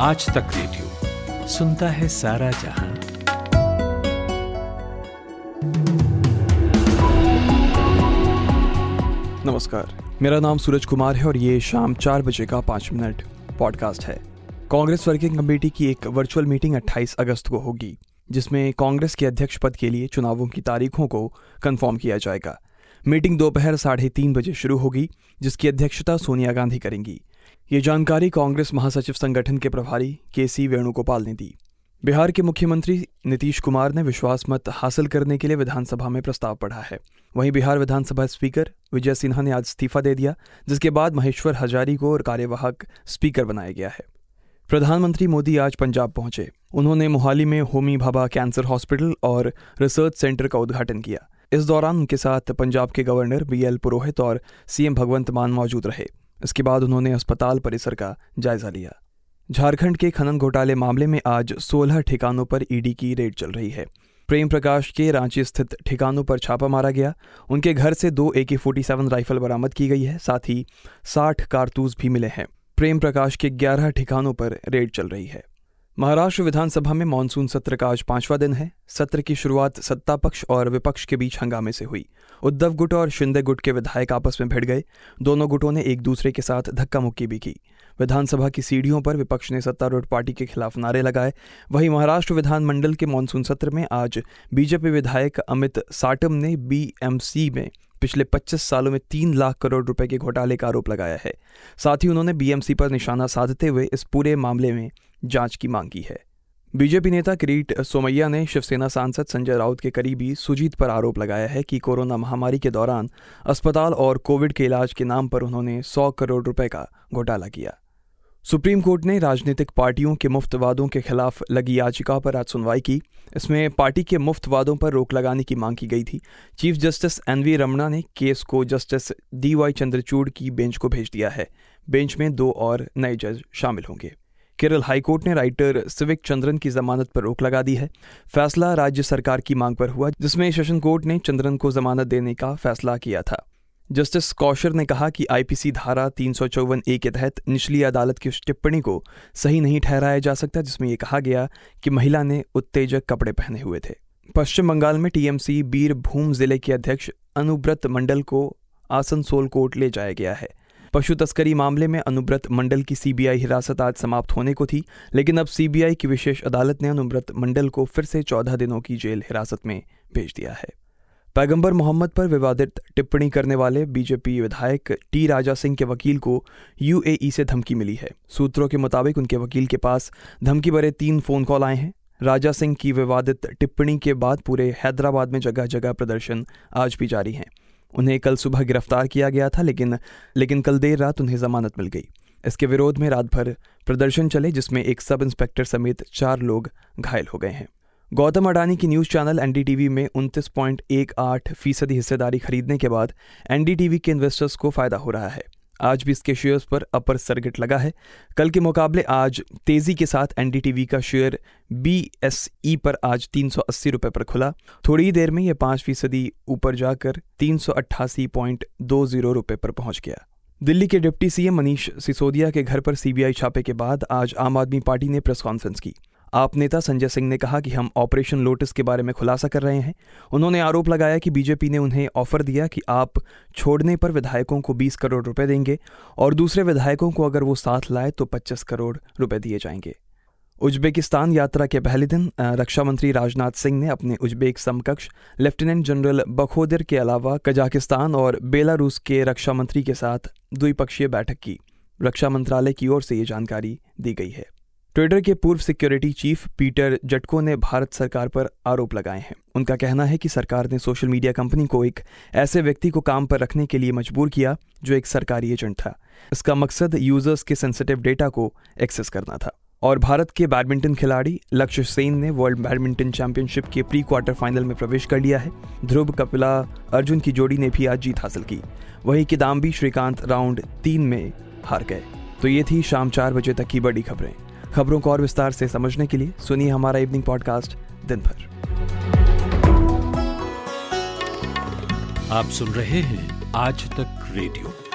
आज तक रेडियो सुनता है सारा जहाँ। नमस्कार, मेरा नाम सूरज कुमार है और ये शाम चार बजे का पाँच मिनट पॉडकास्ट है। कांग्रेस वर्किंग कमेटी की एक वर्चुअल मीटिंग 28 अगस्त को होगी, जिसमें कांग्रेस के अध्यक्ष पद के लिए चुनावों की तारीखों को कंफर्म किया जाएगा। मीटिंग दोपहर साढ़े तीन बजे शुरू होगी, जिसकी अध्यक्षता सोनिया गांधी करेंगी। ये जानकारी कांग्रेस महासचिव संगठन के प्रभारी के सी वेणुगोपाल ने दी। बिहार के मुख्यमंत्री नीतीश कुमार ने विश्वास मत हासिल करने के लिए विधानसभा में प्रस्ताव पढ़ा है। वहीं बिहार विधानसभा स्पीकर विजय सिन्हा ने आज इस्तीफा दे दिया, जिसके बाद महेश्वर हजारी को और कार्यवाहक स्पीकर बनाया गया है। प्रधानमंत्री मोदी आज पंजाब पहुँचे। उन्होंने मोहाली में होमी भाभा कैंसर हॉस्पिटल और रिसर्च सेंटर का उद्घाटन किया। इस दौरान उनके साथ पंजाब के गवर्नर बी एल पुरोहित और सीएम भगवंत मान मौजूद रहे। इसके बाद उन्होंने अस्पताल परिसर का जायजा लिया। झारखंड के खनन घोटाले मामले में आज 16 ठिकानों पर ईडी की रेड चल रही है। प्रेम प्रकाश के रांची स्थित ठिकानों पर छापा मारा गया। उनके घर से दो ए के फोर्टी सेवन राइफल बरामद की गई है, साथ ही साठ कारतूस भी मिले हैं। प्रेम प्रकाश के ग्यारह ठिकानों पर रेड चल रही है। महाराष्ट्र विधानसभा में मानसून सत्र का आज पांचवा दिन है। सत्र की शुरुआत सत्ता पक्ष और विपक्ष के बीच हंगामे से हुई। उद्धव गुट और शिंदे गुट के विधायक आपस में भिड़ गए। दोनों गुटों ने एक दूसरे के साथ धक्का मुक्की भी की। विधानसभा की सीढ़ियों पर विपक्ष ने सत्तारूढ़ पार्टी के खिलाफ नारे लगाए। वहीं महाराष्ट्र विधानमंडल के मानसून सत्र में आज बीजेपी विधायक अमित साटम ने बीएमसी में पिछले 25 सालों में तीन लाख करोड़ रुपए के घोटाले का आरोप लगाया है। साथ ही उन्होंने बीएमसी पर निशाना साधते हुए इस पूरे मामले में जाँच की मांग की है। बीजेपी नेता किरीट सोमैया ने शिवसेना सांसद संजय राउत के करीबी सुजीत पर आरोप लगाया है कि कोरोना महामारी के दौरान अस्पताल और कोविड के इलाज के नाम पर उन्होंने 100 करोड़ रुपए का घोटाला किया। सुप्रीम कोर्ट ने राजनीतिक पार्टियों के मुफ़्त वादों के खिलाफ लगी याचिका पर आज सुनवाई की। इसमें पार्टी के मुफ़्त वादों पर रोक लगाने की मांग की गई थी। Chief justice N V Ramana ने केस को जस्टिस डी वाई चंद्रचूड़ की बेंच को भेज दिया है। बेंच में दो और नए जज शामिल होंगे। केरल हाईकोर्ट ने राइटर सिविक चंद्रन की जमानत पर रोक लगा दी है। फैसला राज्य सरकार की मांग पर हुआ, जिसमें सेशन कोर्ट ने चंद्रन को जमानत देने का फैसला किया था। जस्टिस कौशर ने कहा कि आईपीसी धारा तीन सौ चौवन ए के तहत निचली अदालत की उस टिप्पणी को सही नहीं ठहराया जा सकता, जिसमें यह कहा गया कि महिला ने उत्तेजक कपड़े पहने हुए थे। पश्चिम बंगाल में टीएमसी बीरभूम ज़िले के अध्यक्ष अनुब्रत मंडल को आसनसोल कोर्ट ले जाया गया है। पशु तस्करी मामले में अनुब्रत मंडल की सीबीआई हिरासत आज समाप्त होने को थी, लेकिन अब सीबीआई की विशेष अदालत ने अनुब्रत मंडल को फिर से चौदह दिनों की जेल हिरासत में भेज दिया है। पैगंबर मोहम्मद पर विवादित टिप्पणी करने वाले बीजेपी विधायक टी राजा सिंह के वकील को यूएई से धमकी मिली है। सूत्रों के मुताबिक उनके वकील के पास धमकी भरे तीन फ़ोन कॉल आए हैं। राजा सिंह की विवादित टिप्पणी के बाद पूरे हैदराबाद में जगह जगह प्रदर्शन आज भी जारी हैं। उन्हें कल सुबह गिरफ़्तार किया गया था, लेकिन लेकिन कल देर रात उन्हें जमानत मिल गई। इसके विरोध में रात भर प्रदर्शन चले, जिसमें एक सब इंस्पेक्टर समेत चार लोग घायल हो गए हैं। गौतम अडानी की न्यूज़ चैनल एनडीटीवी में उनतीस पॉइंट एक आठ फ़ीसदी हिस्सेदारी खरीदने के बाद एनडीटीवी के इन्वेस्टर्स को फ़ायदा हो रहा है। आज भी इसके शेयर्स पर अपर सर्किट लगा है। कल के मुकाबले आज तेज़ी के साथ एनडीटीवी का शेयर बीएसई पर आज तीन रुपये पर खुला। थोड़ी ही देर में यह पाँच फ़ीसदी ऊपर जाकर तीन सौ पर पहुँच गया। दिल्ली के डिप्टी सीएम मनीष सिसोदिया के घर पर सीबीआई छापे के बाद आज आम आदमी पार्टी ने प्रेस कॉन्फ्रेंस की। आप नेता संजय सिंह ने कहा कि हम ऑपरेशन लोटस के बारे में खुलासा कर रहे हैं। उन्होंने आरोप लगाया कि बीजेपी ने उन्हें ऑफ़र दिया कि आप छोड़ने पर विधायकों को 20 करोड़ रुपए देंगे और दूसरे विधायकों को अगर वो साथ लाए तो 25 करोड़ रुपए दिए जाएँगे। उज्बेकिस्तान यात्रा के पहले दिन रक्षा मंत्री राजनाथ सिंह ने अपने उज्बेक समकक्ष लेफ्टिनेंट जनरल बखोदिर के अलावा कजाकिस्तान और बेलारूस के रक्षा मंत्री के साथ द्विपक्षीय बैठक की। रक्षा मंत्रालय की ओर से ये जानकारी दी गई है। ट्विटर के पूर्व सिक्योरिटी चीफ पीटर जटको ने भारत सरकार पर आरोप लगाए हैं। उनका कहना है कि सरकार ने सोशल मीडिया कंपनी को एक ऐसे व्यक्ति को काम पर रखने के लिए मजबूर किया, जो एक सरकारी एजेंट था। इसका मकसद यूज़र्स के सेंसिटिव डेटा को एक्सेस करना था। और भारत के बैडमिंटन खिलाड़ी लक्ष्य सेन ने वर्ल्ड बैडमिंटन चैंपियनशिप के प्री क्वार्टर फाइनल में प्रवेश कर लिया है। ध्रुव कपिला अर्जुन की जोड़ी ने भी आज जीत हासिल की। वहीं किदाम्बी श्रीकांत राउंड तीन में हार गए। तो ये थी शाम चार बजे तक की बड़ी खबरें। खबरों को और विस्तार से समझने के लिए सुनिए हमारा इवनिंग पॉडकास्ट दिन भर। आप सुन रहे हैं आज तक रेडियो।